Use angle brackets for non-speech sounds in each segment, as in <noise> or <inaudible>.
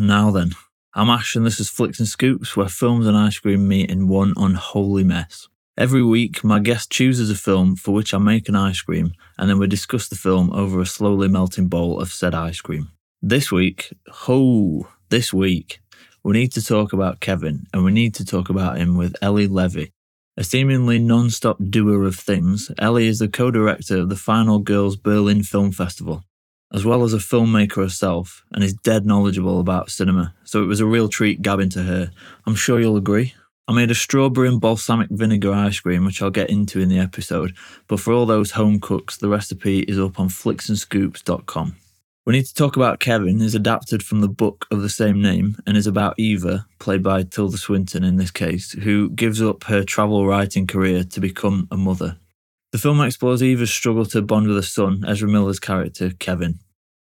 Now then, I'm Ash and this is Flicks and Scoops, where films and ice cream meet in one unholy mess. Every week, my guest chooses a film for which I make an ice cream, and then we discuss the film over a slowly melting bowl of said ice cream. This week, ho, this week, we need to talk about Kevin, and we need to talk about him with Ellie Levy. A seemingly non stop doer of things, Ellie is the co director of the Final Girls Berlin Film Festival, as well as a filmmaker herself, and is dead knowledgeable about cinema, so it was a real treat gabbing to her. I'm sure you'll agree. I made a strawberry and balsamic vinegar ice cream, which I'll get into in the episode, but for all those home cooks, the recipe is up on flicksandscoops.com. We need to talk about Kevin is adapted from the book of the same name and is about Eva, played by Tilda Swinton in this case, who gives up her travel writing career to become a mother. The film explores Eva's struggle to bond with her son, Ezra Miller's character, Kevin.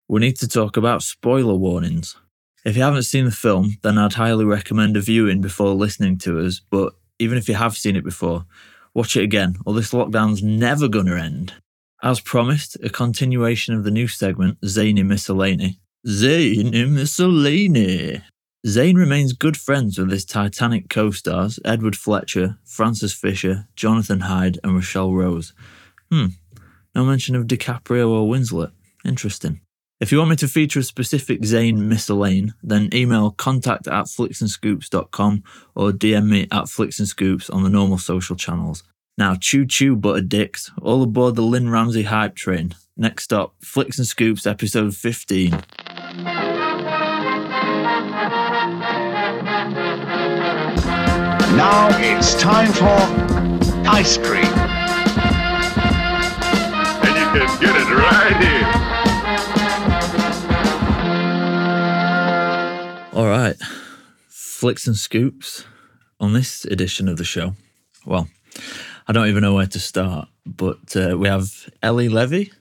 We need to talk about spoiler warnings. If you haven't seen the film, then I'd highly recommend a viewing before listening to us, but even if you have seen it before, watch it again, or this lockdown's never gonna end. As promised, a continuation of the new segment, Zany Miscellany. Zany Miscellany. Zane remains good friends with his Titanic co stars Edward Fletcher, Frances Fisher, Jonathan Hyde, and Rochelle Rose. Hmm, no mention of DiCaprio or Winslet. Interesting. If you want me to feature a specific Zane miscellane, then email contact at flicksandscoops.com or DM me at flicksandscoops on the normal social channels. Now, choo choo, butter dicks, all aboard the Lynne Ramsay hype train. Next stop, Flicks and Scoops, episode 15. Now it's time for ice cream. And you can get it right here. All right, Flicks and Scoops on this edition of the show. Well, I don't even know where to start, but uh, we have Ellie Levy,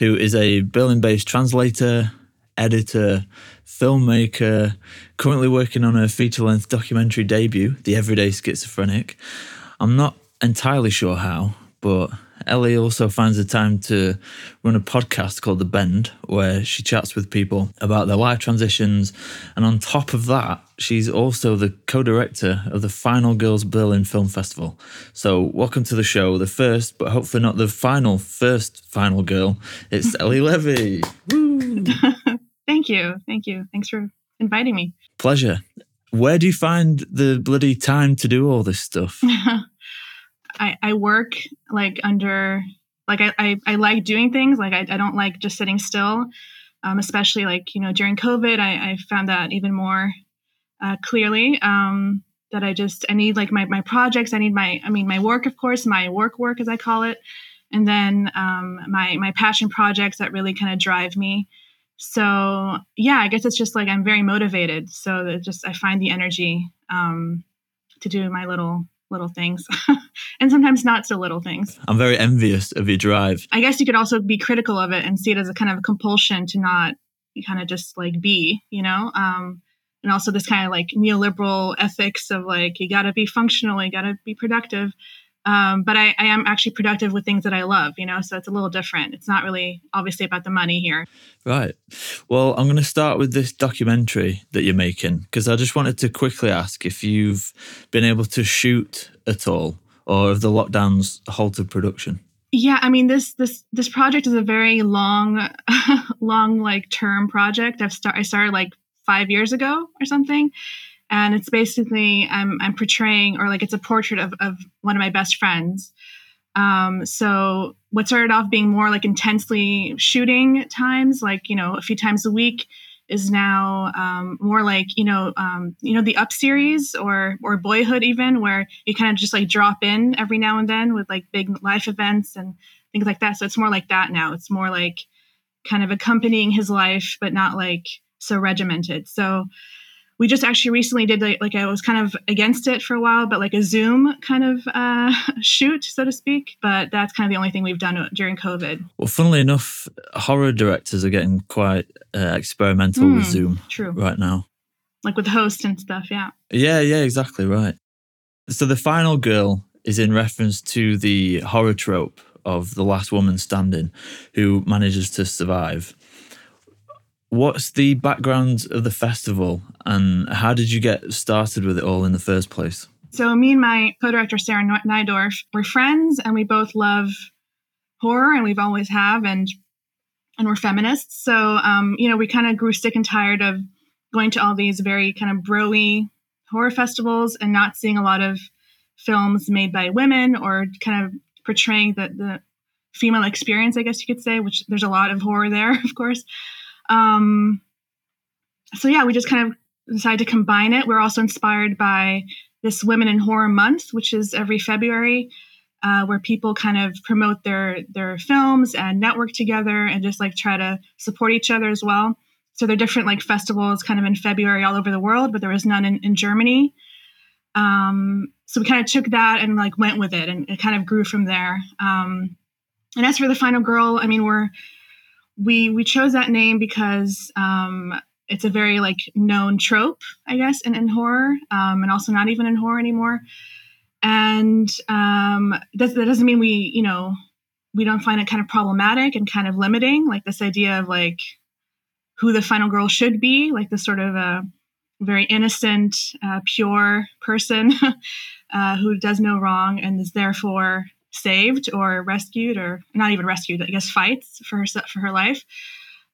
who is a Berlin based translator, editor, filmmaker, currently working on her feature length documentary debut, The Everyday Schizophrenic. I'm not entirely sure how, but Ellie also finds the time to run a podcast called The Bend, where she chats with people about their life transitions. And on top of that, she's also the co director of the Final Girls Berlin Film Festival. So, welcome to the show, the first, but hopefully not the final, first final girl. It's <laughs> Ellie Levy. <laughs> Thank you. Thank you. Thanks for inviting me. Pleasure. Where do you find the bloody time to do all this stuff? <laughs> I, I work like under like I, I, I like doing things like I, I don't like just sitting still um, especially like you know during covid i, I found that even more uh, clearly um, that i just i need like my, my projects i need my i mean my work of course my work work as i call it and then um, my my passion projects that really kind of drive me so yeah i guess it's just like i'm very motivated so that just i find the energy um, to do my little little things <laughs> and sometimes not so little things. I'm very envious of your drive. I guess you could also be critical of it and see it as a kind of a compulsion to not kind of just like be, you know? Um, and also this kind of like neoliberal ethics of like, you got to be functional, you got to be productive. Um, but I, I, am actually productive with things that I love, you know, so it's a little different. It's not really obviously about the money here. Right. Well, I'm going to start with this documentary that you're making because I just wanted to quickly ask if you've been able to shoot at all or if the lockdowns halted production. Yeah, I mean this this this project is a very long, <laughs> long like term project. I've start I started like five years ago or something and it's basically I'm I'm portraying or like it's a portrait of of one of my best friends. Um, so what started off being more like intensely shooting times, like you know a few times a week, is now um, more like you know um, you know the Up series or or Boyhood even, where you kind of just like drop in every now and then with like big life events and things like that. So it's more like that now. It's more like kind of accompanying his life, but not like so regimented. So we just actually recently did like, like, I was kind of against it for a while, but like a Zoom kind of uh, <laughs> shoot, so to speak. But that's kind of the only thing we've done during COVID. Well, funnily enough, horror directors are getting quite uh, experimental mm, with Zoom true. right now. Like with host and stuff, yeah. Yeah, yeah, exactly right. So the final girl is in reference to the horror trope of the last woman standing who manages to survive What's the background of the festival and how did you get started with it all in the first place? So, me and my co director, Sarah Neidorf, we're friends and we both love horror and we've always have. And and we're feminists. So, um, you know, we kind of grew sick and tired of going to all these very kind of broy horror festivals and not seeing a lot of films made by women or kind of portraying the, the female experience, I guess you could say, which there's a lot of horror there, <laughs> of course. Um, so yeah, we just kind of decided to combine it. We're also inspired by this Women in Horror Month, which is every February, uh, where people kind of promote their their films and network together and just like try to support each other as well. So there are different like festivals kind of in February all over the world, but there was none in, in Germany. Um, so we kind of took that and like went with it, and it kind of grew from there. Um, and as for the final girl, I mean, we're we we chose that name because um, it's a very like known trope, I guess, in, in horror, um, and also not even in horror anymore. And um, that, that doesn't mean we, you know, we don't find it kind of problematic and kind of limiting, like this idea of like who the final girl should be, like this sort of a very innocent, uh, pure person <laughs> uh, who does no wrong and is therefore saved or rescued, or not even rescued, I guess fights for her for her life.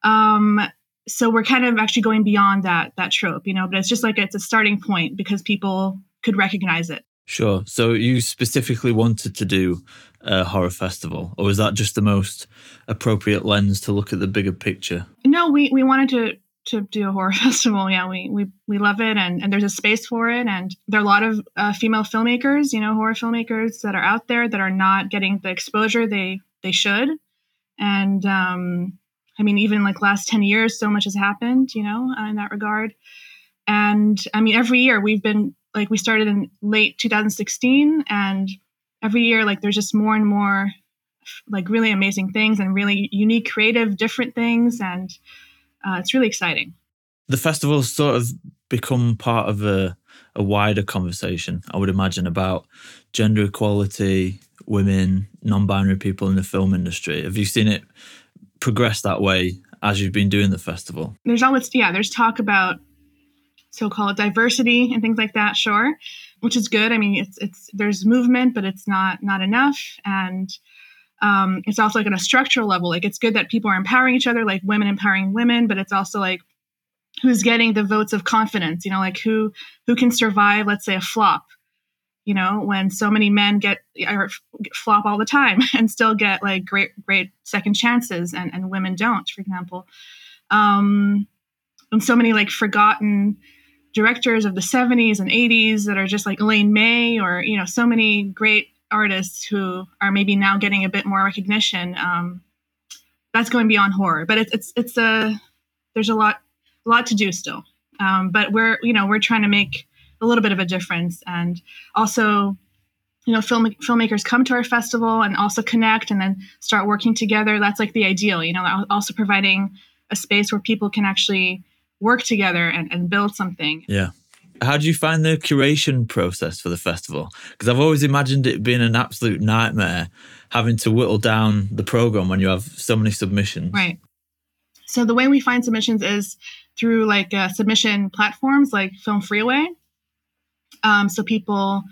Um, so we're kind of actually going beyond that that trope, you know. But it's just like it's a starting point because people could recognize it. Sure. So you specifically wanted to do a horror festival, or was that just the most appropriate lens to look at the bigger picture? No, we, we wanted to to do a horror <laughs> festival. Yeah, we we, we love it, and, and there's a space for it, and there are a lot of uh, female filmmakers, you know, horror filmmakers that are out there that are not getting the exposure they they should, and um, I mean, even like last ten years, so much has happened, you know, uh, in that regard, and I mean, every year we've been like we started in late 2016 and every year like there's just more and more like really amazing things and really unique creative different things and uh, it's really exciting. The festival sort of become part of a, a wider conversation i would imagine about gender equality women non-binary people in the film industry. Have you seen it progress that way as you've been doing the festival? There's always yeah there's talk about so-called diversity and things like that sure which is good. I mean it's it's there's movement but it's not not enough. And um, it's also like on a structural level like it's good that people are empowering each other like women empowering women but it's also like who's getting the votes of confidence you know like who who can survive let's say a flop you know when so many men get flop all the time <laughs> and still get like great great second chances and and women don't for example. Um and so many like forgotten directors of the 70s and 80s that are just like Elaine May or you know so many great artists who are maybe now getting a bit more recognition. Um, that's going beyond horror, but it's it's it's a there's a lot a lot to do still. Um, but we're you know we're trying to make a little bit of a difference and also you know film filmmakers come to our festival and also connect and then start working together that's like the ideal you know also providing a space where people can actually work together and, and build something. Yeah. How do you find the curation process for the festival? Because I've always imagined it being an absolute nightmare having to whittle down the program when you have so many submissions. Right. So the way we find submissions is through like uh, submission platforms like Film Freeway. Um, so people,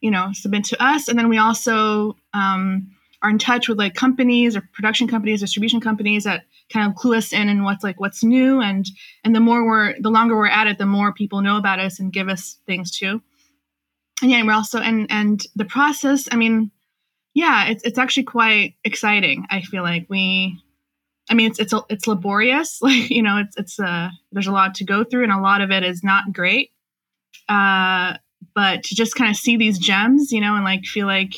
you know, submit to us, and then we also um, are in touch with like companies or production companies, distribution companies that kind of clue us in and what's like what's new and and the more we're the longer we're at it, the more people know about us and give us things too. And yeah, we're also and and the process, I mean, yeah, it's it's actually quite exciting. I feel like we I mean, it's it's it's laborious. <laughs> Like you know, it's it's uh there's a lot to go through, and a lot of it is not great. Uh, but to just kind of see these gems, you know, and like feel like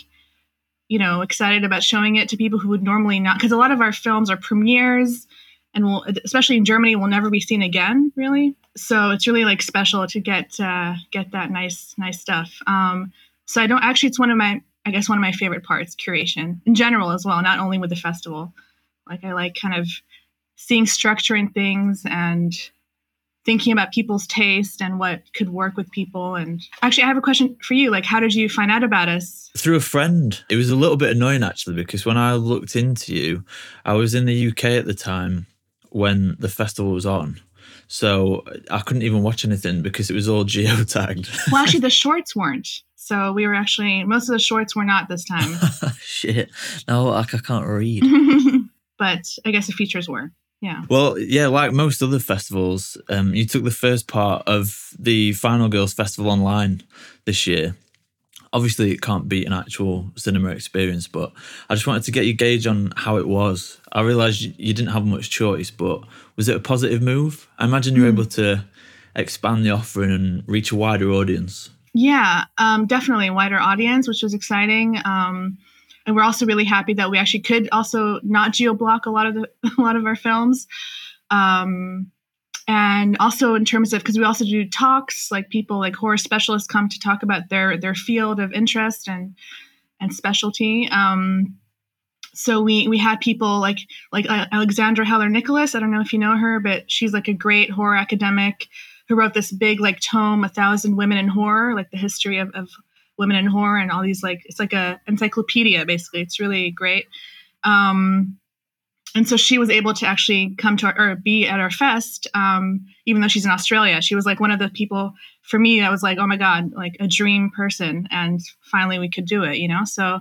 you know, excited about showing it to people who would normally not, because a lot of our films are premieres and will, especially in Germany, will never be seen again, really. So it's really like special to get uh, get that nice nice stuff. Um, so I don't actually, it's one of my, I guess, one of my favorite parts, curation in general as well, not only with the festival. Like I like kind of seeing structure in things and thinking about people's taste and what could work with people. And actually, I have a question for you. Like, how did you find out about us? Through a friend. It was a little bit annoying actually because when I looked into you, I was in the UK at the time when the festival was on. So I couldn't even watch anything because it was all <laughs> geotagged. Well, actually, the shorts weren't. So we were actually most of the shorts were not this time, <laughs> Shit. No, like I can't read. <laughs> but I guess the features were. Yeah. Well, yeah, like most other festivals, um, you took the first part of the Final Girls Festival online this year. Obviously, it can't beat an actual cinema experience, but I just wanted to get your gauge on how it was. I realised you didn't have much choice, but was it a positive move? I imagine you're able to expand the offering and reach a wider audience. Yeah, um, definitely a wider audience, which was exciting. Um, and we're also really happy that we actually could also not geo block a lot of the, <laughs> a lot of our films. Um, and also in terms of because we also do talks, like people like horror specialists come to talk about their their field of interest and and specialty. Um, so we we had people like like uh, Alexandra Heller Nicholas. I don't know if you know her, but she's like a great horror academic who wrote this big like tome, A Thousand Women in Horror, like the history of, of women in horror and all these like it's like a encyclopedia basically. It's really great. Um, and so she was able to actually come to our, or be at our fest, um, even though she's in Australia. She was like one of the people for me that was like, oh my god, like a dream person, and finally we could do it, you know. So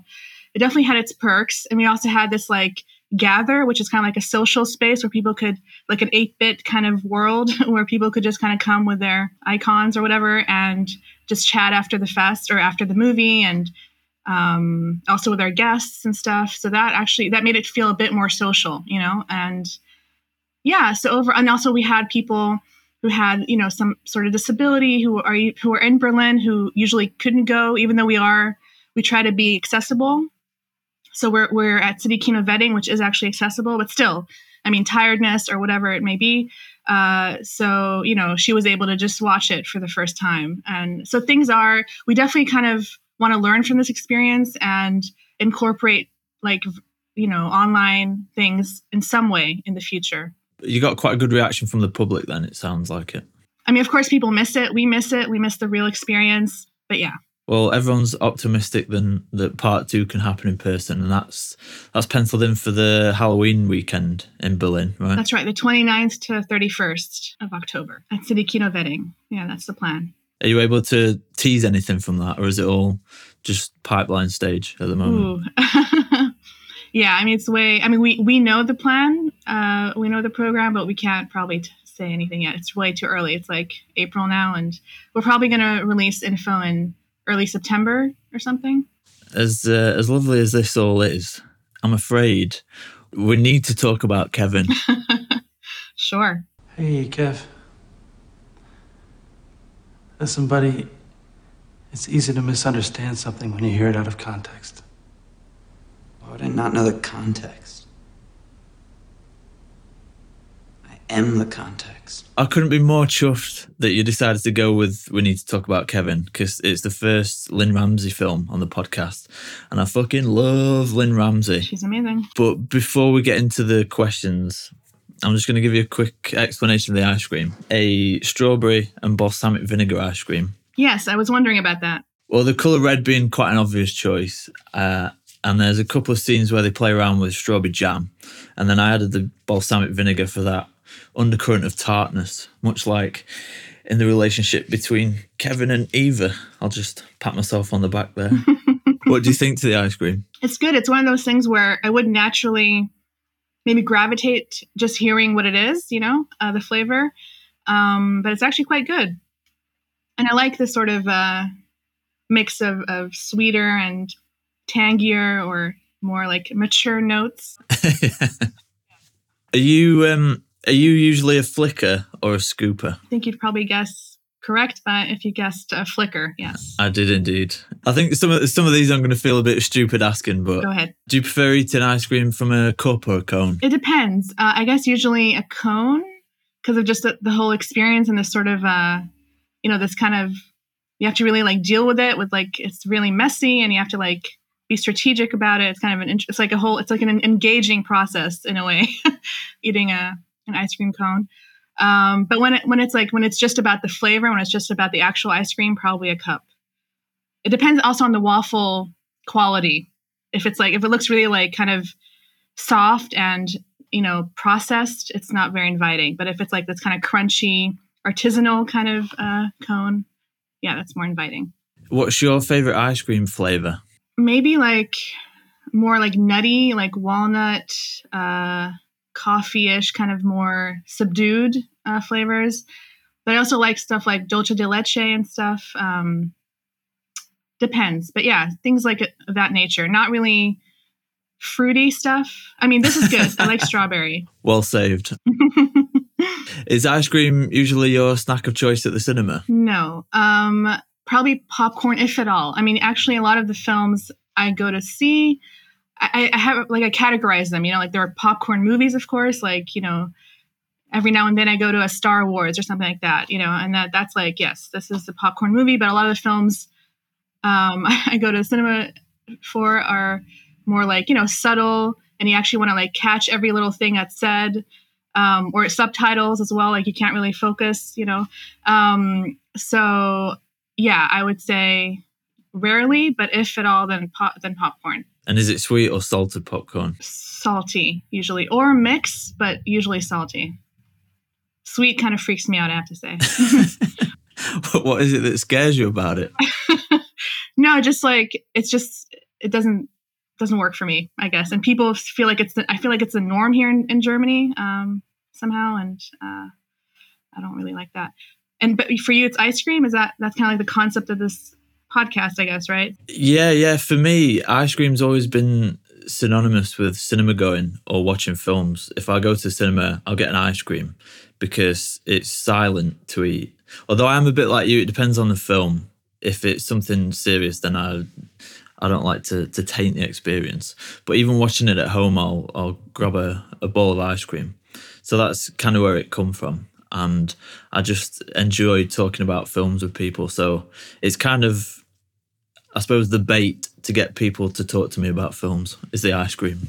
it definitely had its perks, and we also had this like gather, which is kind of like a social space where people could like an eight bit kind of world <laughs> where people could just kind of come with their icons or whatever and just chat after the fest or after the movie and um, also with our guests and stuff. So that actually that made it feel a bit more social, you know. And yeah, so over and also we had people who had you know some sort of disability who are who are in Berlin who usually couldn't go, even though we are we try to be accessible. So we're we're at City Kino Wedding, which is actually accessible, but still, I mean, tiredness or whatever it may be. Uh, so you know, she was able to just watch it for the first time, and so things are. We definitely kind of want to learn from this experience and incorporate like you know online things in some way in the future. You got quite a good reaction from the public then, it sounds like it. i mean of course people miss it. We miss it. We miss the real experience. But yeah Well, everyone's optimistic then that part two can happen in person, and that's that's penciled in for the Halloween weekend in Berlin, right? that's right the 29th to 31st of october at city kino wedding yeah that's the plan. Are you able to tease anything from that, or is it all just pipeline stage at the moment? <laughs> Yeah i mean it's way i mean we we know the plan uh we know the program but we can't probably t- say anything yet. It's way too early. It's like april now and we're probably going to release info in early september or something As uh, as lovely as this all is, I'm afraid we need to talk about Kevin. <laughs> sure Hey, Kev. Listen, buddy, it's easy to misunderstand something when you hear it out of context. Why would I not know the context? I am the context. I couldn't be more chuffed that you decided to go with We Need to Talk About Kevin because it's the first Lynne Ramsay film on the podcast. And I fucking love Lynne Ramsay. she's amazing But before we get into the questions, I'm just going to give you a quick explanation of the ice cream a strawberry and balsamic vinegar ice cream. yes i was wondering about that Well, the colour red being quite an obvious choice. Uh, and there's a couple of scenes where they play around with strawberry jam. And then I added the balsamic vinegar for that undercurrent of tartness, much like in the relationship between Kevin and Eva. I'll just pat myself on the back there. <laughs> what do you think to the ice cream? it's good it's one of those things where i would naturally maybe gravitate just hearing what it is you know uh, the flavor um, but it's actually quite good and i like this sort of uh, mix of, of sweeter and tangier or more like mature notes <laughs> Are you um are you usually a flicker or a scooper? i think you'd probably guess correct but if you guessed a flicker yes I did indeed. I think some of some of these I'm going to feel a bit stupid asking, but go ahead do you prefer eating ice cream from a cup or a cone? It depends. Uh, I guess usually a cone because of just the, the whole experience and this sort of, uh, you know, this kind of, you have to really like deal with it with like, it's really messy and you have to like be strategic about it. It's kind of an, it's like a whole, it's like an engaging process in a way, <laughs> eating a, an ice cream cone. Um, but when it, when it's like, when it's just about the flavor, when it's just about the actual ice cream, probably a cup. It depends also on the waffle quality. If it's like, if it looks really like kind of soft and you know, processed, it's not very inviting. But if it's like this kind of crunchy, artisanal kind of uh, cone, yeah, that's more inviting. What's your favorite ice cream flavor? Maybe like more like nutty, like walnut, uh, coffee-ish, kind of more subdued uh, flavors. But I also like stuff like dulce de leche and stuff. Um, depends, but yeah, things like of that nature. Not really fruity stuff. I mean, this is good. I like <laughs> strawberry. Well saved. <laughs> Is ice cream usually your snack of choice at the cinema? No, um, probably popcorn, if at all. I mean, actually, a lot of the films I go to see, I, I have like I categorize them. You know, like there are popcorn movies, of course. Like you know, every now and then I go to a Star Wars or something like that. You know, and that that's like yes, this is the popcorn movie. But a lot of the films um, <laughs> I go to the cinema for are more like you know subtle, and you actually want to like catch every little thing that's said um, or subtitles as well. Like you can't really focus, you know. Um, so yeah, I would say rarely, but if at all, then pop, then popcorn. And is it sweet or salted popcorn? Salty usually, or mix, but usually salty. Sweet kind of freaks me out. I have to say. <laughs> what is it that scares you about it? <laughs> no, just like it's just it doesn't doesn't work for me, I guess. And people feel like it's the, I feel like it's the norm here in, in Germany um, somehow, and uh, I don't really like that. And but for you, it's ice cream. Is that that's kind of like the concept of this podcast, I guess, right? Yeah, yeah. For me, ice cream's always been synonymous with cinema going or watching films. If I go to cinema, I'll get an ice cream because it's silent to eat. Although I am a bit like you, it depends on the film. If it's something serious, then I I don't like to to taint the experience. But even watching it at home, I'll I'll grab a, a bowl of ice cream. So that's kind of where it come from. And I just enjoy talking about films with people. So it's kind of I suppose the bait to get people to talk to me about films is the ice cream.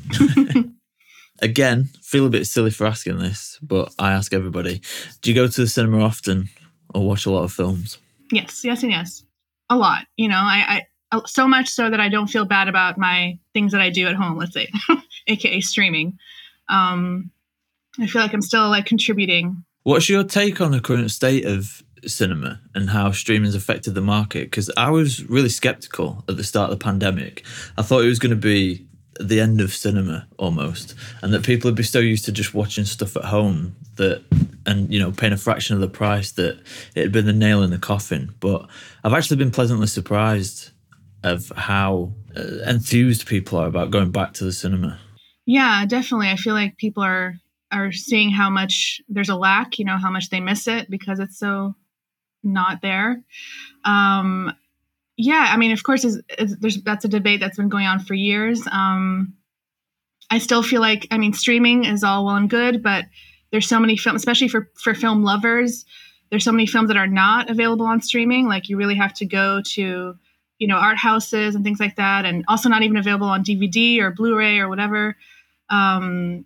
<laughs> Again, feel a bit silly for asking this, but I ask everybody: Do you go to the cinema often or watch a lot of films? Yes, yes, and yes, a lot. You know, I, I so much so that I don't feel bad about my things that I do at home. Let's say, <laughs> aka streaming. Um, I feel like I'm still like contributing. What's your take on the current state of cinema and how streaming's affected the market? Because I was really skeptical at the start of the pandemic. I thought it was going to be the end of cinema almost, and that people would be so used to just watching stuff at home that, and you know, paying a fraction of the price that it had been the nail in the coffin. But I've actually been pleasantly surprised of how uh, enthused people are about going back to the cinema. Yeah, definitely. I feel like people are are seeing how much there's a lack. You know, how much they miss it because it's so not there. Um, yeah, I mean, of course, is, is, there's that's a debate that's been going on for years. Um, I still feel like, I mean, streaming is all well and good, but there's so many films, especially for for film lovers. There's so many films that are not available on streaming. Like you really have to go to, you know, art houses and things like that, and also not even available on DVD or Blu-ray or whatever. Um,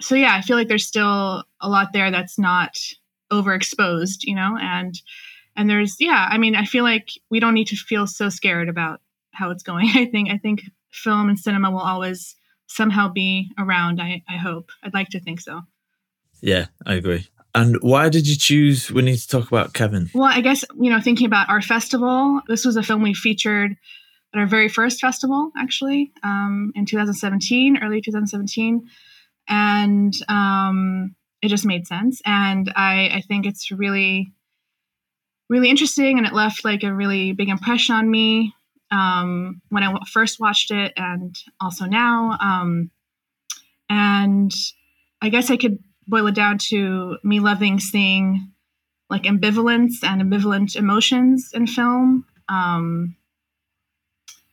so yeah, I feel like there's still a lot there that's not overexposed, you know, and and there's yeah i mean i feel like we don't need to feel so scared about how it's going. <laughs> I think i think film and cinema will always somehow be around i, I hope. I'd like to think so. Yeah i agree. And why did you choose we need to talk about kevin? Well i guess you know thinking about our festival this was a film we featured at our very first festival actually um, in 2017 early 2017 and um, it just made sense. And I, I think it's really really interesting and it left like a really big impression on me um, when I w- first watched it and also now. Um, and I guess I could boil it down to me loving seeing like ambivalence and ambivalent emotions in film um,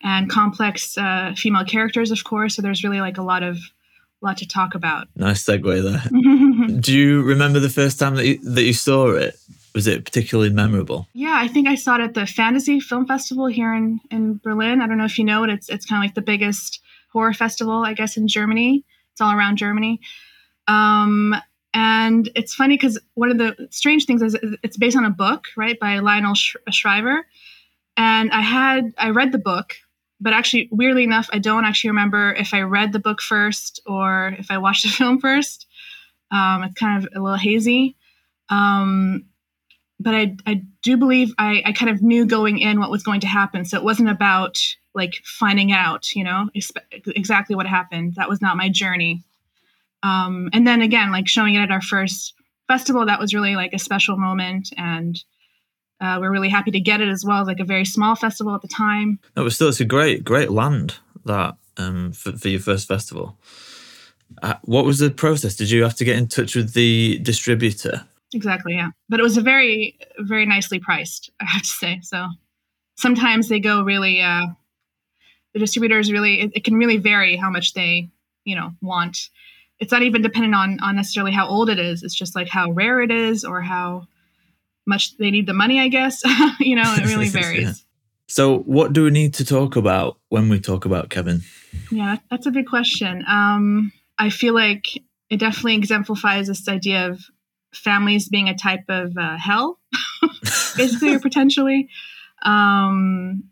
and complex uh, female characters, of course. So there's really like a lot of lot to talk about. Nice segue there. <laughs> Do you remember the first time that you, that you saw it? Was it particularly memorable? Yeah, I think I saw it at the Fantasy Film Festival here in, in Berlin. I don't know if you know it. It's it's kind of like the biggest horror festival, I guess, in Germany. It's all around Germany. Um, and it's funny because one of the strange things is it's based on a book, right, by Lionel Shriver. And I had I read the book but actually, weirdly enough, I don't actually remember if I read the book first or if I watched <laughs> the film first. Um, it's kind of a little hazy. Um, but I, I do believe I, I kind of knew going in what was going to happen. So it wasn't about like finding out, you know, exactly what happened. That was not my journey. Um, and then again, like showing it at our first festival, that was really like a special moment. And uh, we're really happy to get it as well. Like a very small festival at the time. No, but still, it's a great, great land that um, for, for your first festival. Uh, what was the process? Did you have to get in touch with the distributor? Exactly, yeah. But it was a very, very nicely priced, I have to say. So sometimes they go really, uh, the distributors really, it, it can really vary how much they, you know, want. It's not even dependent on, on necessarily how old it is. It's just like how rare it is or how much they need the money, I guess. <laughs> you know, it really <laughs> varies. yeah. So, what do we need to talk about when we talk about Kevin? Yeah, that's a big question. Um, I feel like it definitely exemplifies this idea of families being a type of uh, hell, <laughs> basically, or potentially. Um,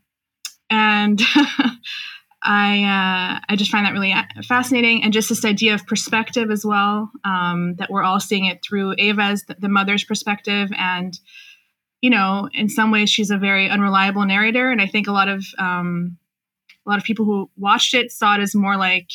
and <laughs> I uh, I just find that really fascinating, and just this idea of perspective as well. Um, that we're all seeing it through Ava's, the, the mother's perspective, and you know, in some ways, she's a very unreliable narrator, and I think a lot of um, a lot of people who watched it saw it as more like,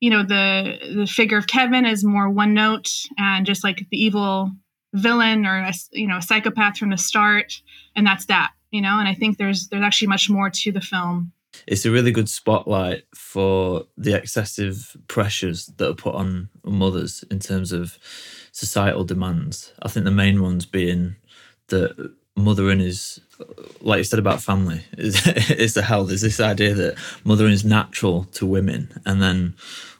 you know, the the figure of Kevin is more one note and just like the evil villain or a, you know a psychopath from the start, and that's that, you know. And I think there's there's actually much more to the film it's a really good spotlight for the excessive pressures that are put on mothers in terms of societal demands. I think the main ones being that mothering is, like you said about family, <laughs> is, is the hell. There's this idea that mothering is natural to women, and then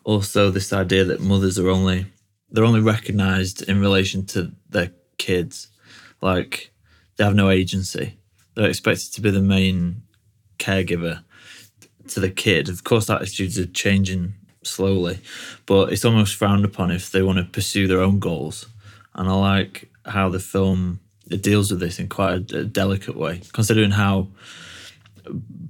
also this idea that mothers are only they're only recognized in relation to their kids, like they have no agency. They're expected to be the main caregiver to the kid. Of course, attitudes are changing slowly, but it's almost frowned upon if they want to pursue their own goals. And I like how the film it deals with this in quite a, a delicate way, considering how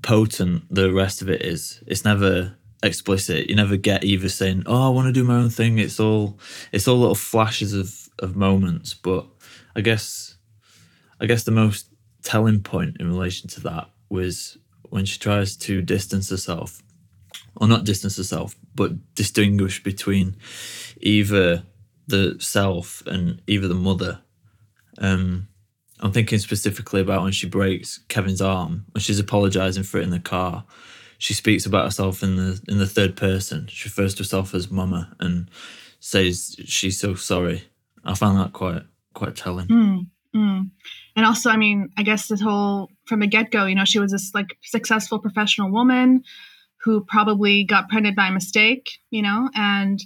potent the rest of it is. It's never explicit. You never get Eva saying, "Oh, I want to do my own thing." It's all it's all little flashes of of moments. But I guess I guess the most telling point in relation to that was when she tries to distance herself, or not distance herself, but distinguish between Eva the self and Eva the mother. Um, I'm thinking specifically about when she breaks Kevin's arm, when she's apologizing for it in the car. She speaks about herself in the in the third person. She refers to herself as mama and says she's so sorry. I found that quite quite telling. Mm, mm and also i mean i guess this whole from the get-go you know she was this like successful professional woman who probably got pregnant by mistake you know and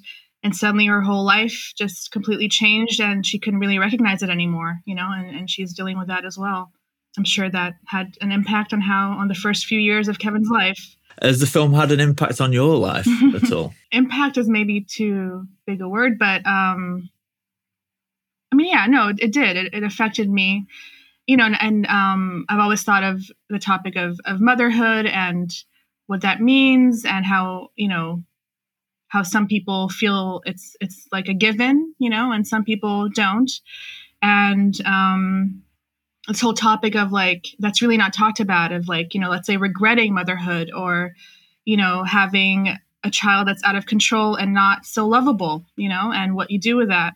and suddenly her whole life just completely changed and she couldn't really recognize it anymore you know and, and she's dealing with that as well. I'm sure that had an impact on how on the first few years of kevin's life. Has the film had an impact on your life <laughs> at all? Impact is maybe too big a word but um I mean, yeah, no, it, did. It, it, affected me you know, and, and um, I've always thought of the topic of, of motherhood and what that means and how, you know, how some people feel it's it's like a given, you know, and some people don't. And um, this whole topic of like that's really not talked about of like, you know, let's say regretting motherhood or, you know, having a child that's out of control and not so lovable, you know, and what you do with that.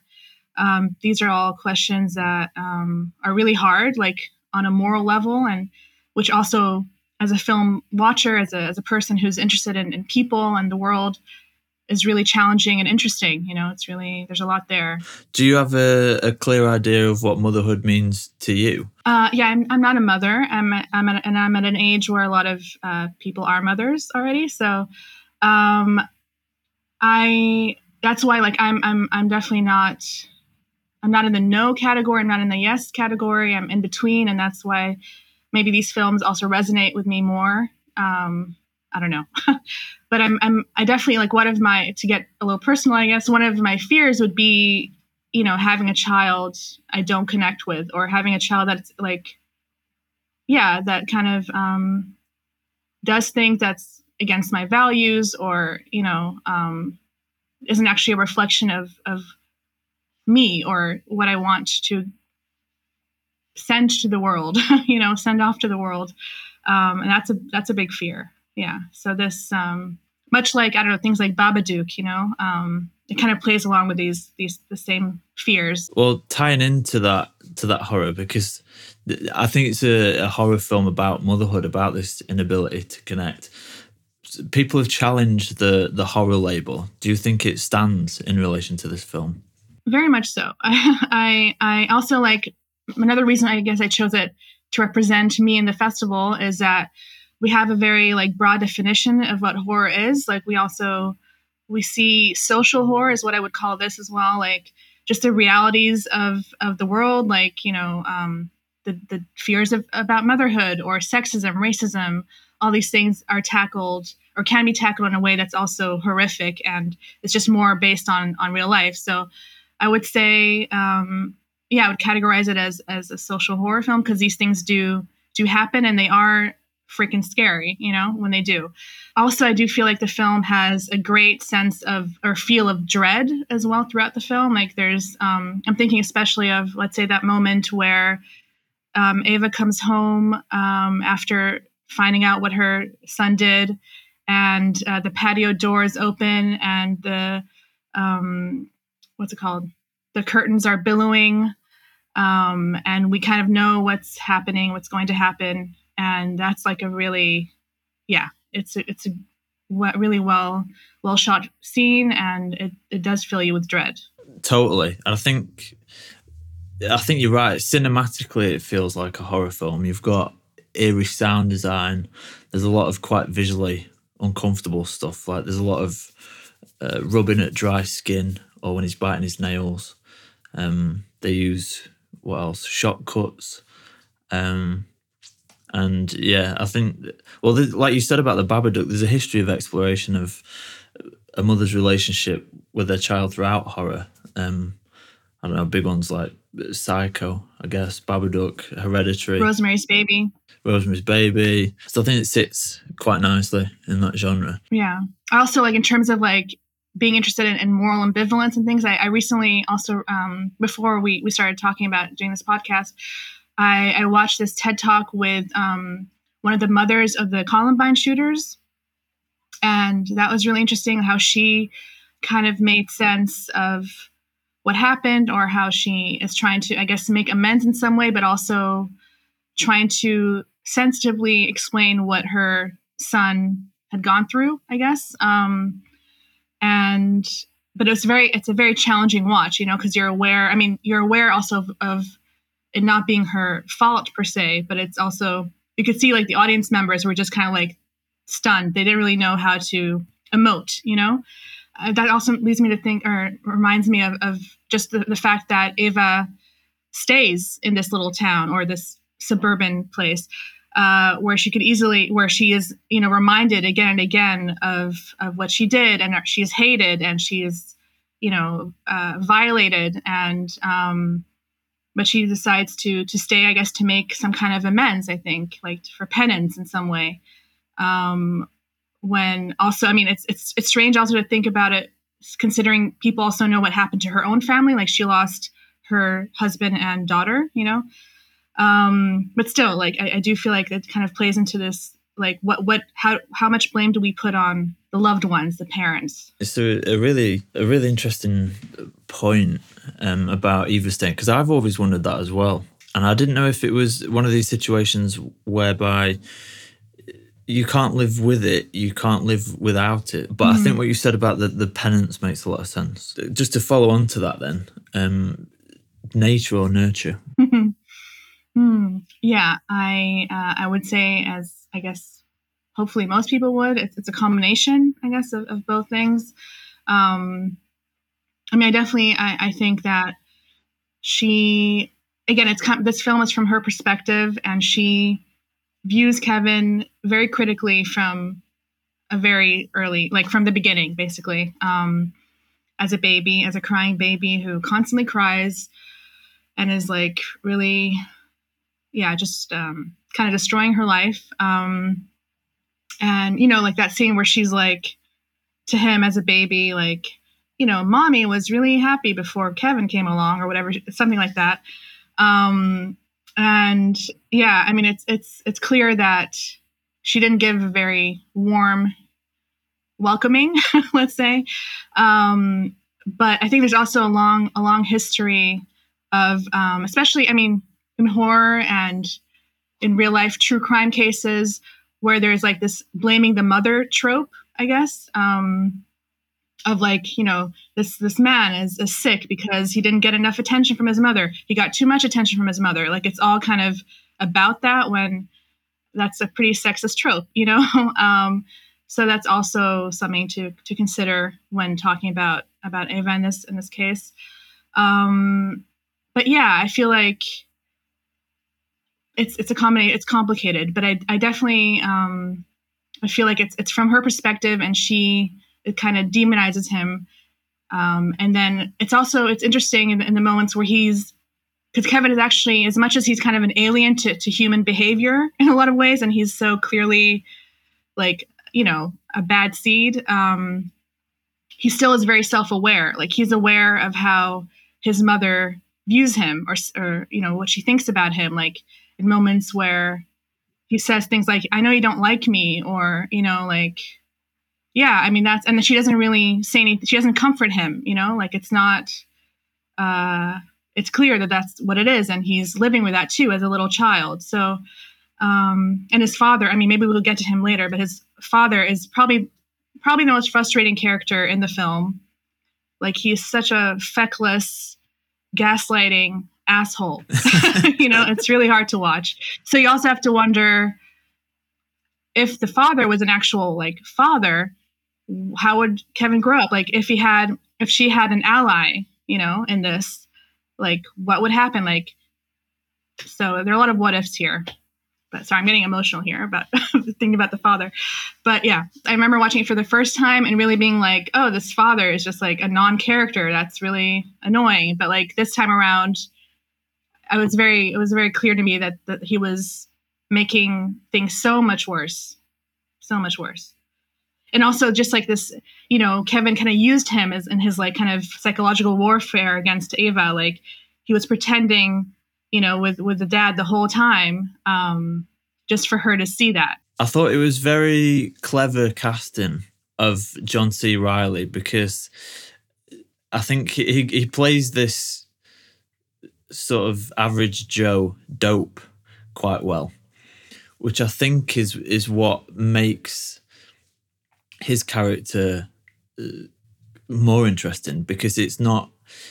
Um, these are all questions that um, are really hard, like on a moral level, and which also, as a film watcher, as a, as a person who's interested in, in people and the world, is really challenging and interesting. You know, it's really there's a lot there. Do you have a, a clear idea of what motherhood means to you? Uh, yeah, I'm, I'm not a mother. I'm I'm at, and I'm at an age where a lot of uh, people are mothers already. So, um, I that's why like I'm I'm I'm definitely not I'm not in the no category. I'm not in the yes category. I'm in between, and that's why maybe these films also resonate with me more. Um, I don't know, <laughs> but I'm I'm I definitely like one of my to get a little personal. I guess one of my fears would be, you know, having a child I don't connect with, or having a child that's like, yeah, that kind of um, does things that's against my values or you know um, isn't actually a reflection of of me or what I want to send to the world, <laughs> you know, send off to the world. Um, and that's a that's a big fear. Yeah. So this um, much like I don't know things like Babadook, you know, um, it kind of plays along with these these the same fears. Well, tying into that to that horror because I think it's a, a horror film about motherhood, about this inability to connect. People have challenged the the horror label. Do you think it stands in relation to this film? Very much so. I <laughs> I, I also like another reason I guess I chose it to represent me in the festival is that we have a very like broad definition of what horror is. Like we also we see social horror is what I would call this as well, like just the realities of of the world, like you know um, the the fears of about motherhood or sexism, racism. All these things are tackled or can be tackled in a way that's also horrific and it's just more based on on real life. So I would say um, yeah, I would categorize it as as a social horror film because these things do do happen and they are freaking scary, you know, when they do. Also, I do feel like the film has a great sense of or feel of dread as well throughout the film. Like there's um I'm thinking especially of let's say that moment where um, Ava comes home um, after finding out what her son did, and uh, the patio doors open, and the um, what's it called? The curtains are billowing, um, and we kind of know what's happening, what's going to happen, and that's like a really, yeah, it's a, it's a really well well shot scene, and it, it does fill you with dread. Totally, and I think I think you're right. Cinematically, it feels like a horror film. You've got eerie sound design. There's a lot of quite visually uncomfortable stuff. Like there's a lot of uh, rubbing at dry skin or when he's biting his nails. Um, they use what else? Shot cuts. Um, and yeah, I think, well, like you said about the Babadook, there's a history of exploration of a mother's relationship with their child throughout horror. Um, I don't know, big ones like Psycho, I guess, Babadook, Hereditary, Rosemary's Baby. Rosemary's Baby. So I think it sits quite nicely in that genre. Yeah. I also like in terms of like being interested in, in moral ambivalence and things. I, I recently also, um, before we, we started talking about doing this podcast, I, I watched this TED talk with um, one of the mothers of the Columbine shooters. And that was really interesting how she kind of made sense of what happened or how she is trying to, I guess, make amends in some way, but also trying to sensitively explain what her son had gone through, I guess. Um, and but it's very it's a very challenging watch you know because you're aware i mean you're aware also of, of, it not being her fault per se but it's also you could see like the audience members were just kind of like stunned. They didn't really know how to emote you know? Uh, that also leads me to think or reminds me of, of just the, the fact that ava stays in this little town or this suburban place uh, where she could easily, where she is, you know, reminded again and again of of what she did, and she is hated, and she is, you know, uh, violated, and um, but she decides to to stay, I guess, to make some kind of amends. I think, like for penance in some way. Um, when also, I mean, it's it's it's strange also to think about it, considering people also know what happened to her own family. Like she lost her husband and daughter, you know. Um, but still, like I, I do feel like it kind of plays into this like what what how how much blame do we put on the loved ones the parents it's a, a really a really interesting point um, about eva staying because i've always wondered that as well and i didn't know if it was one of these situations whereby you can't live with it you can't live without it but mm-hmm. i think what you said about the, the penance makes a lot of sense just to follow on to that then um, nature or nurture <laughs> Hmm. Yeah, I uh, I would say as I guess hopefully most people would. It's, it's a combination, I guess, of, of both things. Um, I mean, I definitely I, I think that she again, it's kind of, this film is from her perspective, and she views Kevin very critically from a very early, like from the beginning, basically, um, as a baby, as a crying baby who constantly cries and is like really yeah, just um, kind of destroying her life. Um, and you know like that scene where she's like to him as a baby like you know mommy was really happy before kevin came along or whatever something like that. Um and yeah i mean it's it's it's clear that she didn't give a very warm welcoming <laughs> let's say. Um but i think there's also a long a long history of um especially i mean in horror and in real life true crime cases where there's like this blaming the mother trope, I guess, um, of like you know this this man is, is sick because he didn't get enough attention from his mother. He got too much attention from his mother. Like it's all kind of about that when that's a pretty sexist trope, you know. <laughs> um, so that's also something to to consider when talking about about Eva in this in this case. Um, but yeah, I feel like it's it's a combination. It's complicated, but I I definitely um, I feel like it's it's from her perspective, and she it kind of demonizes him. Um, and then it's also it's interesting in, in the moments where he's because Kevin is actually as much as he's kind of an alien to, to human behavior <laughs> in a lot of ways, and he's so clearly like you know a bad seed. Um, he still is very self aware. Like he's aware of how his mother views him or or you know what she thinks about him. Like in moments where he says things like, I know you don't like me, or, you know, like, yeah, I mean, that's, and she doesn't really say anything, she doesn't comfort him, you know, like it's not, uh, it's clear that that's what it is. And he's living with that too as a little child. So, um, and his father, I mean, maybe we'll get to him later, but his father is probably, probably the most frustrating character in the film. Like he's such a feckless, gaslighting, asshole. <laughs> you know, it's really hard to watch. So you also have to wonder if the father was an actual like father, how would Kevin grow up? Like if he had if she had an ally, you know, in this, like what would happen? Like so there are a lot of what ifs here. But sorry, I'm getting emotional here about <laughs> thinking about the father. But yeah, I remember watching it for the first time and really being like, oh, this father is just like a non-character. That's really annoying. But like this time around, I was very it was very clear to me that that he was making things so much worse, so much worse. And also just like this, you know, Kevin kind of used him as in his like kind of psychological warfare against Eva. Like he was pretending, you know, with with the dad the whole time, um, just for her to see that. I thought it was very clever casting of John C. Reilly because I think he he plays this sort of average Joe dope quite well, which I think is is what makes his character uh, more interesting because it's not.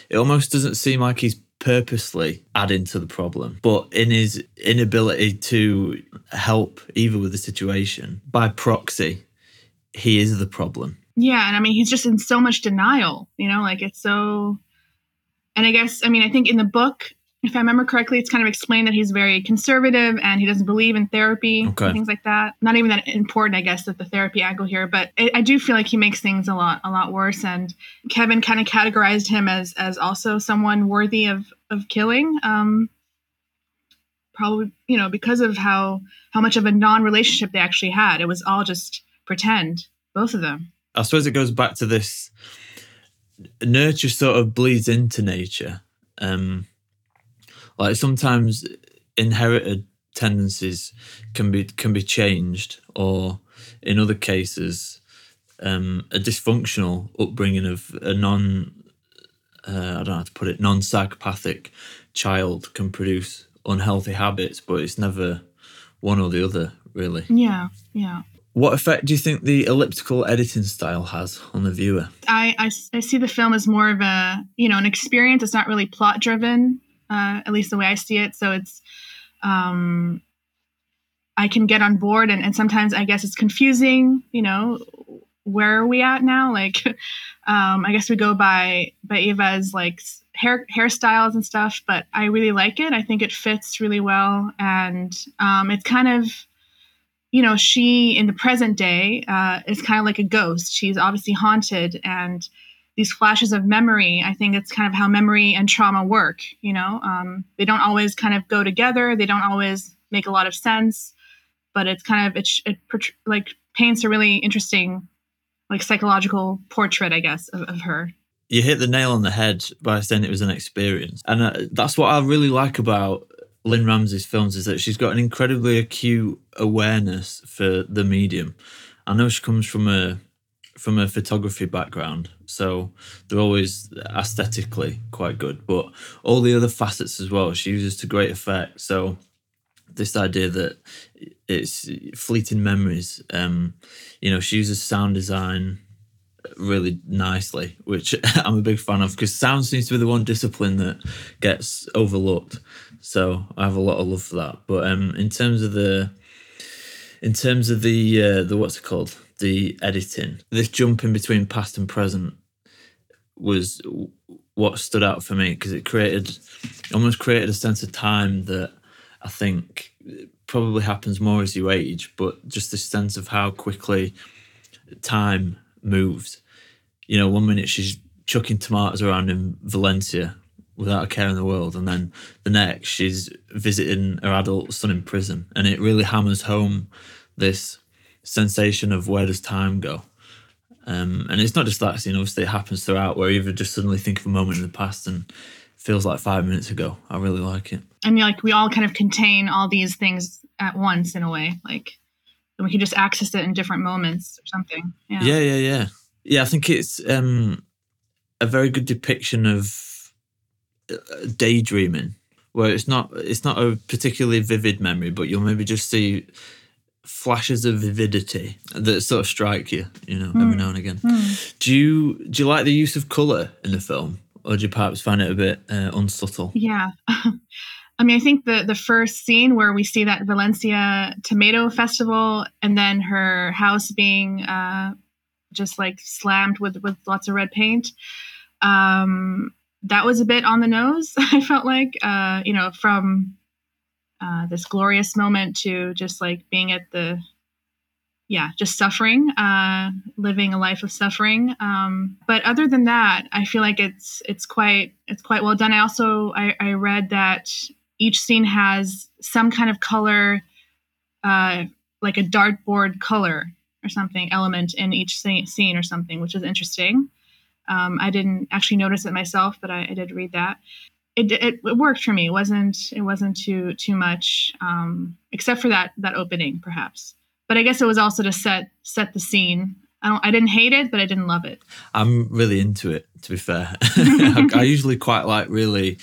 It almost doesn't seem like he's purposely adding to the problem, but in his inability to help Eva with the situation by proxy, he is the problem. Yeah, and I mean he's just in so much denial, you know, like it's so and I guess, I mean, I think in the book, if I remember correctly, it's kind of explained that he's very conservative and he doesn't believe in therapy okay. things like that. Not even that important, I guess, that the therapy angle here, but I, I do feel like he makes things a lot, a lot worse. And Kevin kind of categorized him as, as also someone worthy of, of killing. Um, probably, you know, because of how, how much of a non-relationship they actually had. It was all just pretend, both of them. I suppose it goes back to this nurture sort of bleeds into nature. Um, like sometimes inherited tendencies can be can be changed, or in other cases, um, a dysfunctional upbringing of a non uh, I don't know how to put it non psychopathic child can produce unhealthy habits, but it's never one or the other really. Yeah, yeah. What effect do you think the elliptical editing style has on the viewer? I, I, I, see the film as more of a, you know, an experience. It's not really plot driven, uh, at least the way I see it. So it's, um, I can get on board and, and sometimes I guess it's confusing, you know, where are we at now? Like, <laughs> um, I guess we go by, by Eva's like hair, hairstyles and stuff, but I really like it. I think it fits really well. And, um, it's kind of, you know, she in the present day uh, is kind of like a ghost. She's obviously haunted, and these flashes of memory. I think it's kind of how memory and trauma work. You know, um, they don't always kind of go together. They don't always make a lot of sense, but it's kind of it, it like paints a really interesting, like psychological portrait, I guess, of, of her. You hit the nail on the head by saying it was an experience, and uh, that's what I really like about Lynne Ramsay's films is that she's got an incredibly acute awareness for the medium. I know she comes from a from a photography background, so they're always aesthetically quite good, but all the other facets as well, she uses to great effect. So this idea that it's fleeting memories, um, you know, she uses sound design really nicely, which <laughs> I'm a big fan of because sound seems to be the one discipline that gets overlooked. So I have a lot of love for that. But um, in terms of the, in terms of the uh, the what's it called, the editing, this jumping between past and present was what stood out for me because it created, almost created a sense of time that I think probably happens more as you age, but just this sense of how quickly time moves. You know, one minute she's chucking tomatoes around in Valencia without a care in the world, and then the next she's visiting her adult son in prison, and it really hammers home this sensation of where does time go. Um, and it's not just that scene, obviously, it happens throughout where you just suddenly think of a moment in the past and feels like five minutes ago. I really like it. I mean, like we all kind of contain all these things at once in a way, like we can just access it in different moments or something. Yeah, yeah, yeah. Yeah, yeah I think it's um, a very good depiction of uh, daydreaming where it's not it's not a particularly vivid memory but you'll maybe just see flashes of vividity that sort of strike you, you know, every now and again. Do you do you like the use of color in the film, or do you perhaps find it a bit uh, unsubtle? Yeah. <laughs> I mean, I think the the first scene where we see that Valencia tomato festival, and then her house being uh, just like slammed with with lots of red paint. Um, that was a bit on the nose. <laughs> I felt like, uh, you know, from uh, this glorious moment to just like being at the yeah just suffering uh, living a life of suffering. Um, but other than that i feel like it's it's quite it's quite well done. I also i, I read that each scene has some kind of color uh, like a dartboard color or something element in each scene or something which is interesting. Um, i didn't actually notice it myself but I, I did read that it, it, it, worked for me. It wasn't it wasn't too too much, um, except for that that opening perhaps. But I guess it was also to set set the scene. I don't I didn't hate it, but I didn't love it. I'm really into it. To be fair, <laughs> <laughs> I, I, usually quite like really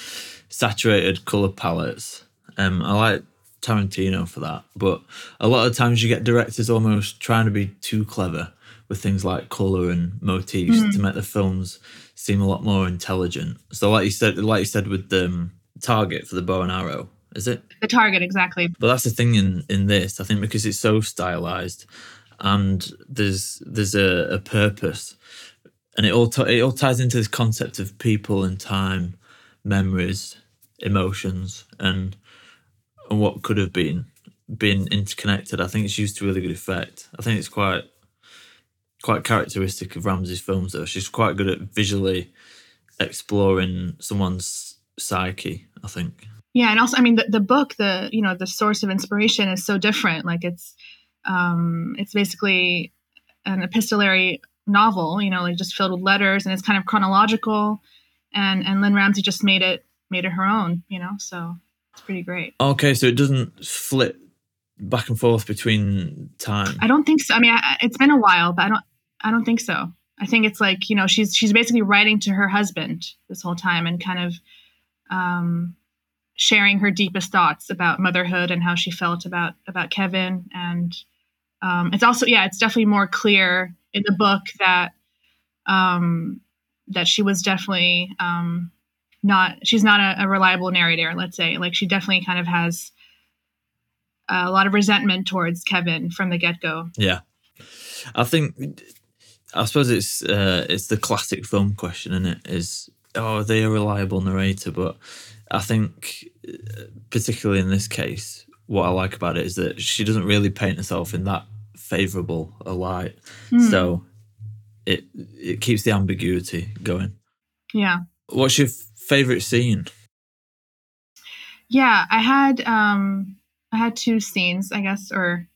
saturated color palettes. Um, I like Tarantino for that, but a lot of times you get directors almost trying to be too clever with things like color and motifs mm-hmm. to make the films seem a lot more intelligent. So, like you said, like you said with the um, target for the bow and arrow, is it the target exactly? But that's the thing in in this, I think, because it's so stylized, and there's there's a, a purpose, and it all t- it all ties into this concept of people and time, memories, emotions, and and what could have been been interconnected. I think it's used to really good effect. I think it's quite quite characteristic of Ramsay's films, though. She's quite good at visually exploring someone's psyche, I think. Yeah, and also, I mean, the, the book, the you know, the source of inspiration is so different. Like it's, um, it's basically an epistolary novel, you know, like just filled with letters, and it's kind of chronological. And and Lynne Ramsay just made it made it her own, you know. So it's pretty great. Okay, so it doesn't flip back and forth between time. I don't think so. I mean, I, it's been a while, but I don't. I don't think so. I think it's like you know she's she's basically writing to her husband this whole time and kind of um, sharing her deepest thoughts about motherhood and how she felt about about Kevin and um, it's also yeah it's definitely more clear in the book that um, that she was definitely um, not she's not a, a reliable narrator let's say like she definitely kind of has a lot of resentment towards Kevin from the get go. Yeah, I think I suppose it's uh, it's the classic film question, isn't it? Is oh, are they a reliable narrator? But I think, uh, particularly in this case, what I like about it is that she doesn't really paint herself in that favourable a light. Mm. So it it keeps the ambiguity going. Yeah. What's your favourite scene? Yeah, I had um I had two scenes, I guess, or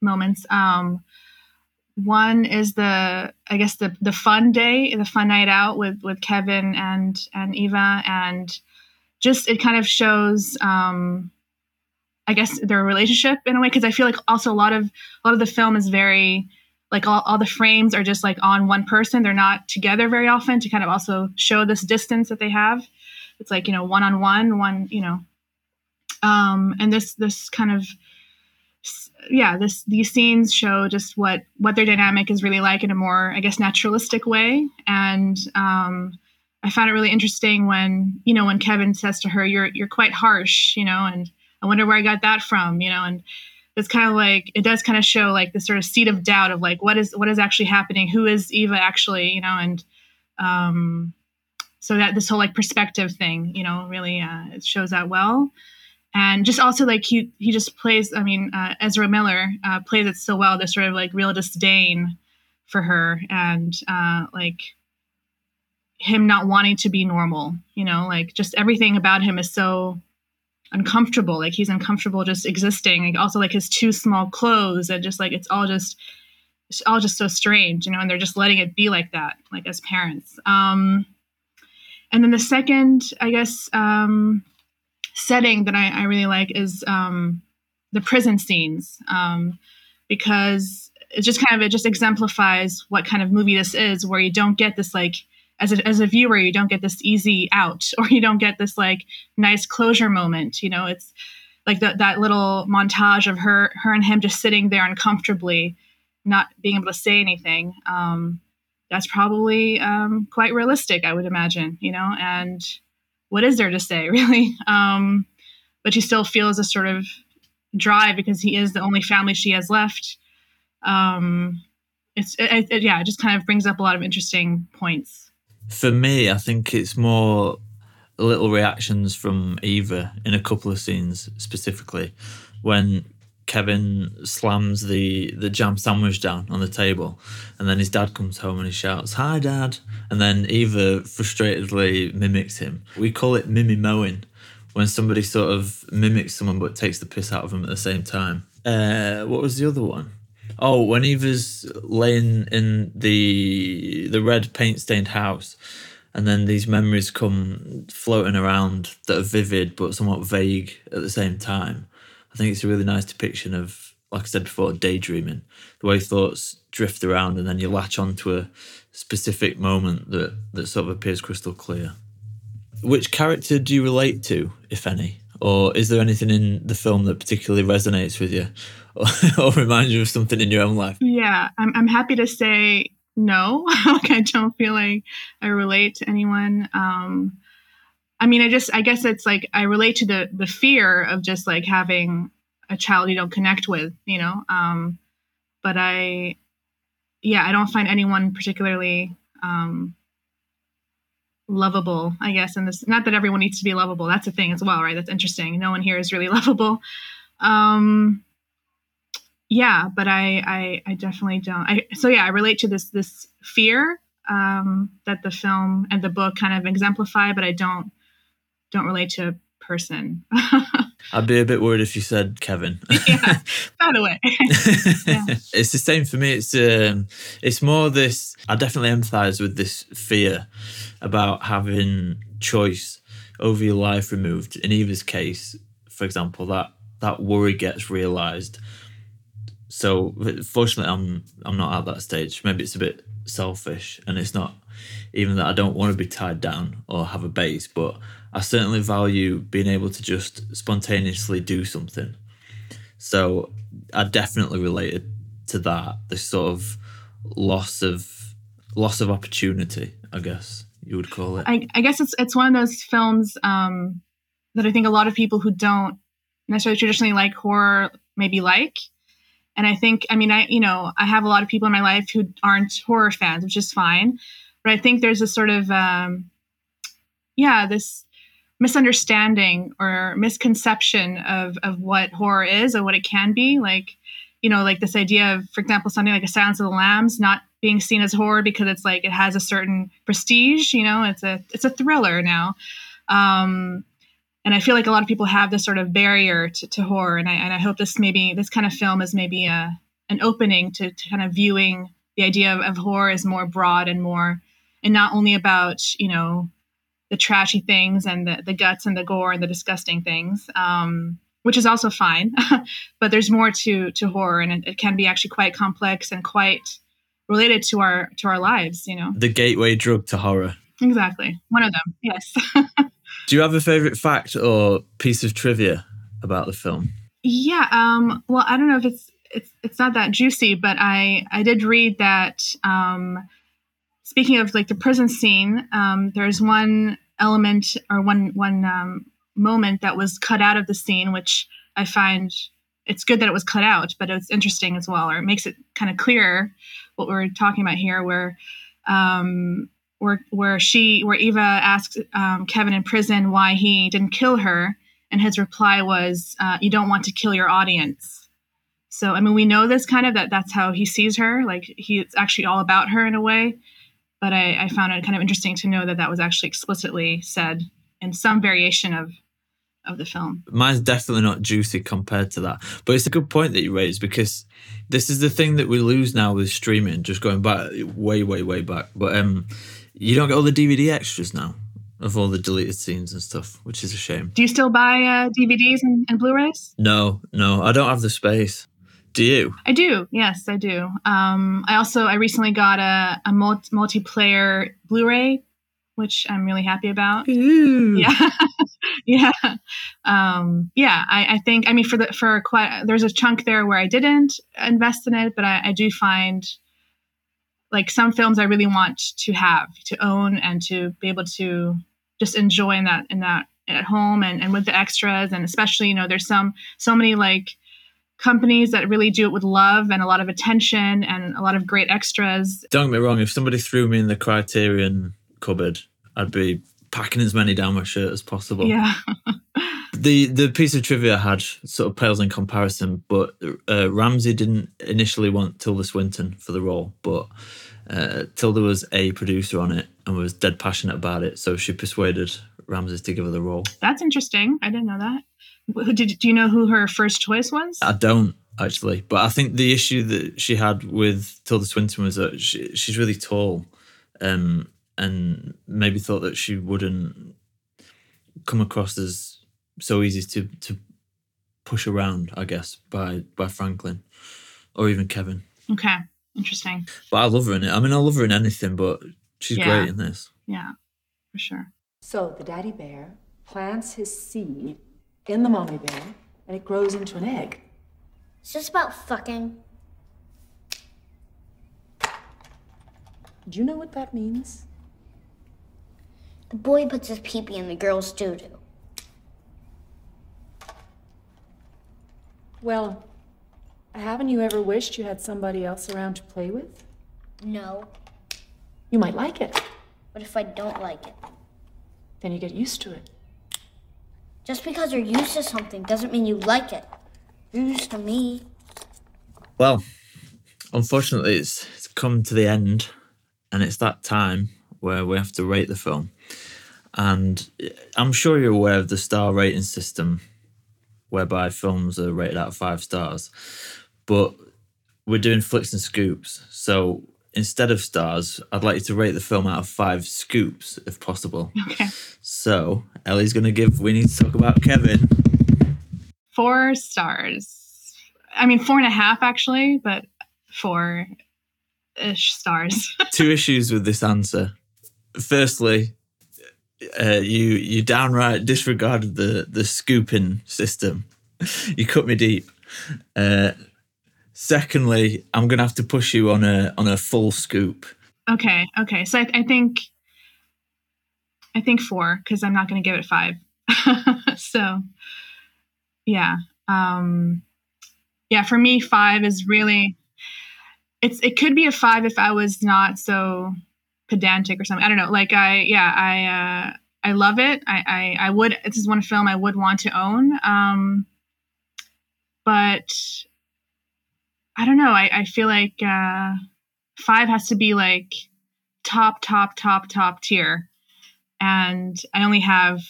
moments. Um one is the I guess the the fun day, the fun night out with with Kevin and and Eva, and just it kind of shows. Um, I guess their relationship in a way because I feel like also a lot of a lot of the film is very like all, all the frames are just like on one person they're not together very often to kind of also show this distance that they have it's like you know one on one one you know um and this this kind of yeah this these scenes show just what what their dynamic is really like in a more i guess naturalistic way. And um i found it really interesting when you know when kevin says to her you're you're quite harsh you know and i wonder where i got that from you know and it's kind of like it does kind of show like the sort of seed of doubt of like what is what is actually happening? Who is eva actually? You know and um so that this whole like perspective thing you know really uh, it shows that well and just also like he he just plays i mean uh, ezra miller uh, plays it so well this sort of like real disdain for her and uh, like him not wanting to be normal you know? Like just everything about him is so uncomfortable. Like he's uncomfortable just existing. Like also like his two small clothes and just like it's all just it's all just so strange you know? And they're just letting it be like that like as parents. Um and then the second i guess um setting that i, I really like is um the prison scenes um because it just kind of it just exemplifies what kind of movie this is where you don't get this like as a, as a viewer you don't get this easy out <laughs> or you don't get this like nice closure moment you know? It's like the, that little montage of her her and him just sitting there uncomfortably not being able to say anything um, that's probably um, quite realistic i would imagine you know? And what is there to say <laughs> really? Um, but she still feels a sort of drive because he is the only family she has left. Um, it's it, it, yeah it just kind of brings up a lot of interesting points. For me, I think it's more little reactions from Eva in a couple of scenes specifically when Kevin slams the the jam sandwich down on the table, and then his dad comes home and he shouts, "Hi, Dad!" And then Eva frustratedly mimics him. We call it mimimoing when somebody sort of mimics someone but takes the piss out of them at the same time. Uh, what was the other one? Oh, when he was laying in the the red paint stained house, and then these memories come floating around that are vivid but somewhat vague at the same time. I think it's a really nice depiction of, like I said before, daydreaming. The way thoughts drift around, and then you latch onto a specific moment that that sort of appears crystal clear. Which character do you relate to, if any? Or is there anything in the film that particularly resonates with you or, <laughs> or reminds you of something in your own life? Yeah, I'm, I'm happy to say no. <laughs> like, I don't feel like I relate to anyone. Um, I mean, I just, I guess it's like I relate to the the fear of just like having a child you don't connect with, you know. Um, but I, yeah, I don't find anyone particularly um, lovable, I guess. And this, not that everyone needs to be lovable. That's a thing as well, right? That's interesting. No one here is really <laughs> lovable. Um, yeah, but I, I, I definitely don't. I, so yeah, I relate to this, this fear um, that the film and the book kind of exemplify, but I don't, don't relate to a person. <laughs> I'd be a bit worried if you said Kevin. <laughs> yeah, by the way. <laughs> yeah. It's the same for me. It's um, it's more this. I definitely empathise with this fear about having choice over your life removed. In Eva's case, for example, that that worry gets realised. So fortunately, I'm I'm not at that stage. Maybe it's a bit selfish, and it's not even that I don't want to be tied down or have a base, but I certainly value being able to just spontaneously do something. So I definitely related to that. This sort of loss of loss of opportunity, I guess you would call it. I, I guess it's it's one of those films um, that I think a lot of people who don't necessarily traditionally like horror maybe like. And I think, I mean, I you know, I have a lot of people in my life who aren't horror fans, which is fine. But I think there's a sort of, um, yeah, this misunderstanding or misconception of of what horror is or what it can be. Like, you know, like this idea of, for example, something like a Silence of the Lambs not being seen as horror because it's like it has a certain prestige. You know, it's a it's a thriller now. Um, and I feel like a lot of people have this sort of barrier to, to horror, and I and I hope this maybe this kind of film is maybe a an opening to, to kind of viewing the idea of, of horror as more broad and more and not only about you know the trashy things and the, the guts and the gore and the disgusting things um, which is also fine <laughs> but there's more to to horror and it, it can be actually quite complex and quite related to our to our lives you know The gateway drug to horror. exactly one of them yes <laughs> Do you have a favorite fact or piece of trivia about the film? Yeah. Um, well, I don't know if it's it's it's not that juicy, but I I did read that. Um, speaking of like the prison scene, um, there's one element or one one um, moment that was cut out of the scene, which I find it's good that it was cut out, but it's interesting as well, or it makes it kind of clearer what we're talking about here, where. Um, where, where she where Eva asks um, Kevin in prison why he didn't kill her, and his reply was, uh, "You don't want to kill your audience." So I mean, we know this kind of that that's how he sees her. Like he's actually all about her in a way. But I, I found it kind of interesting to know that that was actually explicitly said in some variation of of the film. Mine's definitely not juicy compared to that. But it's a good point that you raised because this is the thing that we lose now with streaming, just going back way, way, way back. But um you don't get all the DVD extras now of all the deleted scenes and stuff, which is a shame. Do you still buy uh, DVDs and, and Blu-rays? No, no, I don't have the space. Do you? I do. Yes, I do. Um, I also I recently got a, a multi- multiplayer Blu-ray, which I'm really happy about. Ooh. Yeah, <laughs> yeah, um, yeah. I, I think I mean for the for quite there's a chunk there where I didn't invest in it, but I, I do find like some films I really want to have to own and to be able to just enjoy in that in that at home and, and with the extras and especially you know there's some so many like companies that really do it with love and a lot of attention and a lot of great extras Don't get me wrong, if somebody threw me in the Criterion cupboard, I'd be packing as many down my shirt as possible. yeah <laughs> The the piece of trivia I had sort of pales in comparison, but uh, Ramsay didn't initially want Tilda Swinton for the role, but uh, Tilda was a producer on it and was dead passionate about it, so she persuaded Ramsay to give her the role. that's interesting I didn't know that did, do you know who her first choice was I don't actually, but I think the issue that she had with Tilda Swinton was that she, she's really tall, um, and maybe thought that she wouldn't come across as so easy to to push around. I guess by by Franklin or even Kevin. okay interesting But I love her in it. I mean, I love her in anything, but she's Yeah. great in this. yeah for sure So the daddy bear plants his seed in the mommy bear and it grows into an egg. It's just about fucking. Do you know what that means? The boy puts his peepee in the girl's doo-doo. Well, haven't you ever wished you had somebody else around to play with? No. You might like it. What if I don't like it? Then you get used to it. Just because you're used to something doesn't mean you like it. You're used to me. Well, unfortunately, it's, it's come to the end, and it's that time where we have to rate the film. And eh, I'm sure you're aware of the star rating system, whereby films are rated out of five stars. But we're doing flicks and scoops. So instead of stars, I'd like you to rate the film out of five scoops, if possible. okay So Ellie's going to give. We need to talk about Kevin. four stars I mean four and a half actually but four ish stars <laughs> two issues with this answer. Firstly, uh, you you downright disregarded the the scooping system. <laughs> you cut me deep. Uh, secondly, I'm gonna have to push you on a on a full scoop. Okay, okay. So I, I think I think four because I'm not to give it five. <laughs> so yeah, um, yeah. For me, five is really it's it could be a five if I was not so pedantic or something. I don't know. Like I yeah I uh, I love it. I, I I would this is one film I would want to own. Um, but I don't know. I I feel like. Uh, five has to be like top, top, top, top tier. And I only have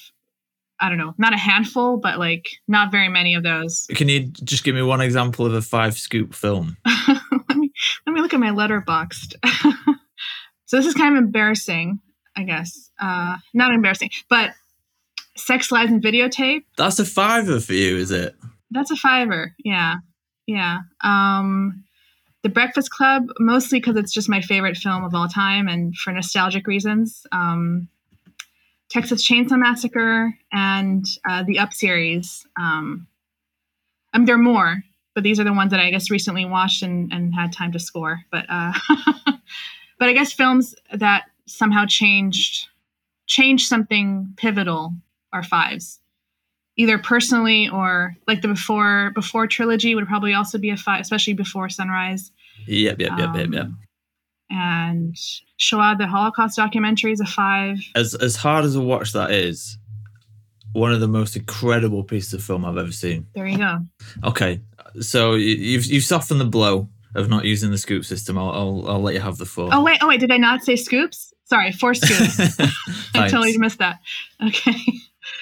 I don't know, not a handful, but like not very many of those. Can you just give me one example of a five scoop film? <laughs> let me let me look at my Letterboxd. <laughs> so this is kind of embarrassing, I guess. Uh, not embarrassing, but Sex Lies and Videotape. That's a fiver for you, is it? That's a fiver. Yeah, yeah. Um, the Breakfast Club, mostly because it's just my favorite film of all time, and for nostalgic reasons. Um, Texas Chainsaw Massacre and uh, the Up series. Um, mean, there are more, but these are the ones that I guess recently watched and, and had time to score. But uh, <laughs> but I guess films that somehow changed changed something pivotal are fives, either personally or like the before before trilogy would probably also be a five, especially before Sunrise. Yep, yep, yep, yep, yep. Um, And Shoah, the Holocaust documentary, is a five. As as hard as a watch that is, one of the most incredible pieces of film I've ever seen. There you go. Okay, so you- you've you've softened the blow of not using the scoop system. I'll I'll, I'll let you have the floor. Oh wait, oh wait, did I not say scoops? Sorry, four scoops. <laughs> I totally missed that. Okay.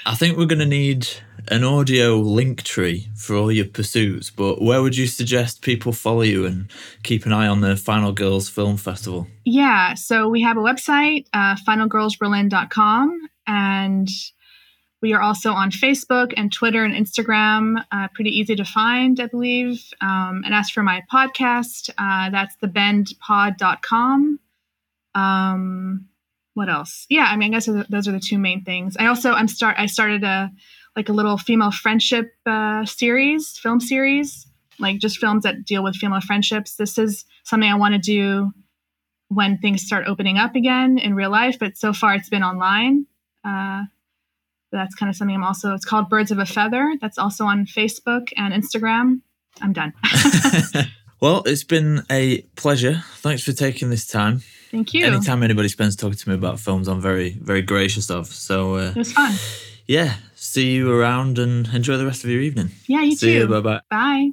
I think we're going to need an audio link tree for all your pursuits, but where would you suggest people follow you and keep an eye on the Final Girls Film Festival? Yeah, so we have a website, uh, finalgirlsberlin.com, and we are also on Facebook and Twitter and Instagram. Uh, pretty easy to find, I believe. Um, and as for my podcast, uh, that's thebendpod.com. Um, what else? Yeah, I mean, I guess those are the two main things. I also I'm start I started a like a little female friendship uh, series, film series, like just films that deal with female friendships. This is something I want to do when things start opening up again in real life, but so far it's been online. Uh, that's kind of something I'm also. It's called Birds of a Feather. That's also on Facebook and Instagram. I'm done. <laughs> <laughs> well, it's been a pleasure. Thanks for taking this time. Thank you. Anytime anybody spends talking to me about films, I'm very, very gracious of. So, uh, It was fun. yeah, see you around and enjoy the rest of your evening. Yeah, you see too. you. Bye bye. Bye.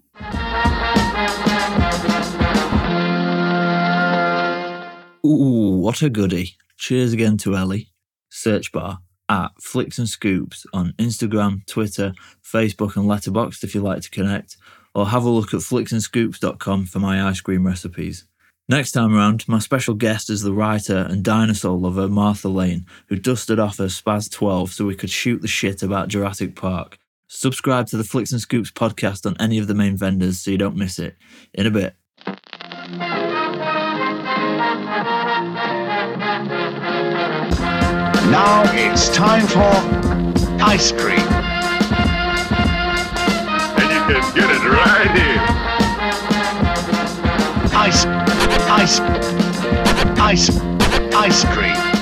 Ooh, what a goodie. Cheers again to Ellie. Search bar at Flicks and Scoops on Instagram, Twitter, Facebook, and Letterboxd if you'd like to connect, or have a look at flicksandscoops.com for my ice cream recipes. Next time around, my special guest is the writer and dinosaur lover Martha Lane, who dusted off her SPAS-12 so we could shoot the shit about Jurassic Park. Subscribe to the Flicks and Scoops podcast on any of the main vendors so you don't miss it. In a bit. Now it's time for ice cream. And you can get it right here. Ice, ice, ice, ice cream.